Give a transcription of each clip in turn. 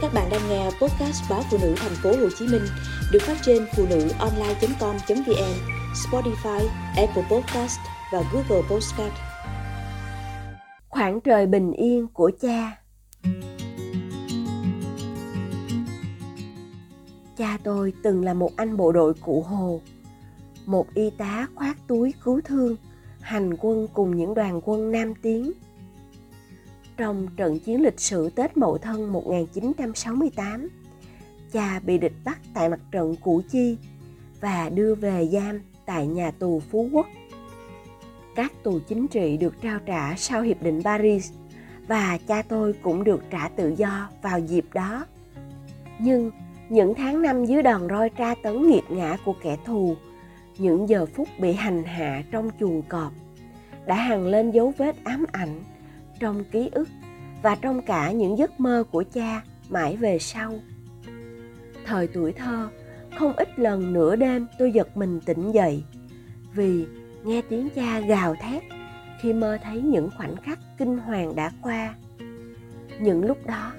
Các bạn đang nghe podcast báo phụ nữ thành phố Hồ Chí Minh được phát trên phụ nữ online.com.vn, Spotify, Apple Podcast và Google Podcast. Khoảng trời bình yên của cha. Cha tôi từng là một anh bộ đội cụ Hồ, một y tá khoác túi cứu thương, hành quân cùng những đoàn quân Nam Tiến trong trận chiến lịch sử Tết Mậu Thân 1968, cha bị địch bắt tại mặt trận Củ Chi và đưa về giam tại nhà tù Phú Quốc. Các tù chính trị được trao trả sau Hiệp định Paris và cha tôi cũng được trả tự do vào dịp đó. Nhưng những tháng năm dưới đòn roi tra tấn nghiệt ngã của kẻ thù, những giờ phút bị hành hạ trong chuồng cọp đã hằng lên dấu vết ám ảnh trong ký ức và trong cả những giấc mơ của cha mãi về sau. Thời tuổi thơ, không ít lần nửa đêm tôi giật mình tỉnh dậy vì nghe tiếng cha gào thét khi mơ thấy những khoảnh khắc kinh hoàng đã qua. Những lúc đó,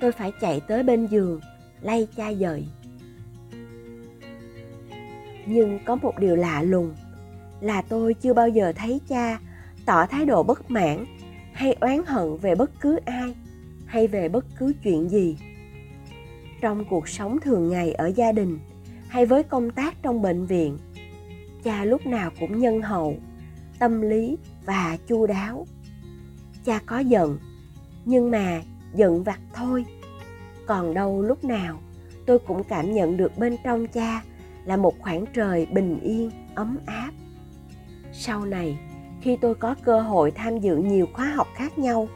tôi phải chạy tới bên giường, lay cha dậy. Nhưng có một điều lạ lùng là tôi chưa bao giờ thấy cha tỏ thái độ bất mãn hay oán hận về bất cứ ai, hay về bất cứ chuyện gì. Trong cuộc sống thường ngày ở gia đình, hay với công tác trong bệnh viện, cha lúc nào cũng nhân hậu, tâm lý và chu đáo. Cha có giận, nhưng mà giận vặt thôi. Còn đâu lúc nào, tôi cũng cảm nhận được bên trong cha là một khoảng trời bình yên, ấm áp. Sau này khi tôi có cơ hội tham dự nhiều khóa học khác nhau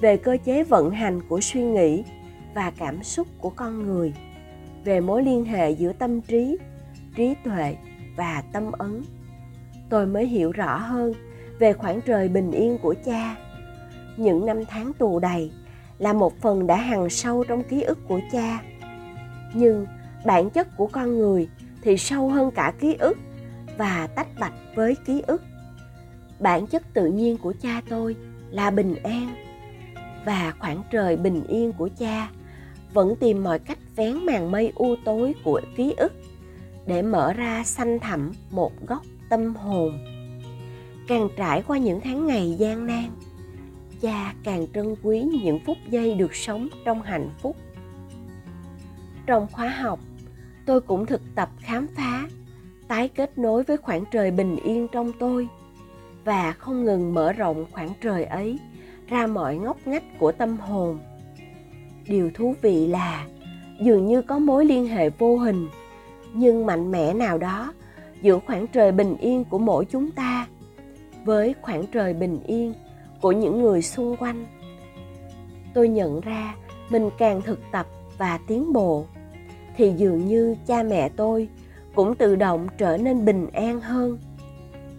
về cơ chế vận hành của suy nghĩ và cảm xúc của con người, về mối liên hệ giữa tâm trí trí tuệ và tâm ấn. Tôi mới hiểu rõ hơn về khoảng trời bình yên của cha. Những năm tháng tù đầy là một phần đã hằn sâu trong ký ức của cha. Nhưng bản chất của con người thì sâu hơn cả ký ức và tách bạch với ký ức bản chất tự nhiên của cha tôi là bình an. Và khoảng trời bình yên của cha vẫn tìm mọi cách vén màn mây u tối của ký ức để mở ra xanh thẳm một góc tâm hồn. Càng trải qua những tháng ngày gian nan, cha càng trân quý những phút giây được sống trong hạnh phúc. Trong khóa học, tôi cũng thực tập khám phá, tái kết nối với khoảng trời bình yên trong tôi và không ngừng mở rộng khoảng trời ấy, ra mọi ngóc ngách của tâm hồn. Điều thú vị là, dường như có mối liên hệ vô hình, nhưng mạnh mẽ nào đó, giữa khoảng trời bình yên của mỗi chúng ta với khoảng trời bình yên của những người xung quanh. Tôi nhận ra mình càng thực tập và tiến bộ, thì dường như cha mẹ tôi cũng tự động trở nên bình an hơn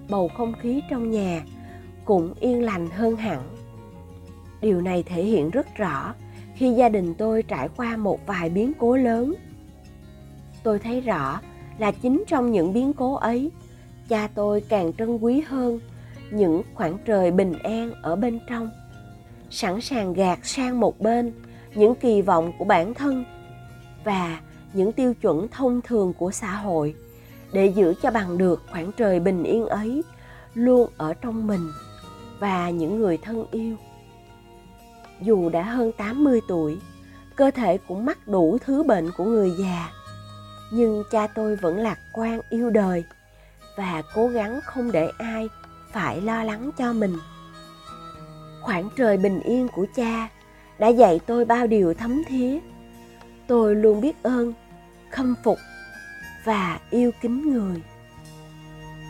bầu không khí trong nhà cũng yên lành hơn hẳn. Điều này thể hiện rất rõ khi gia đình tôi trải qua một vài biến cố lớn. Tôi thấy rõ là chính trong những biến cố ấy, cha tôi càng trân quý hơn những khoảng trời bình an ở bên trong, sẵn sàng gạt sang một bên những kỳ vọng của bản thân và những tiêu chuẩn thông thường của xã hội để giữ cho bằng được khoảng trời bình yên ấy luôn ở trong mình và những người thân yêu. Dù đã hơn 80 tuổi, cơ thể cũng mắc đủ thứ bệnh của người già, nhưng cha tôi vẫn lạc quan yêu đời và cố gắng không để ai phải lo lắng cho mình. Khoảng trời bình yên của cha đã dạy tôi bao điều thấm thía. Tôi luôn biết ơn, khâm phục và yêu kính người.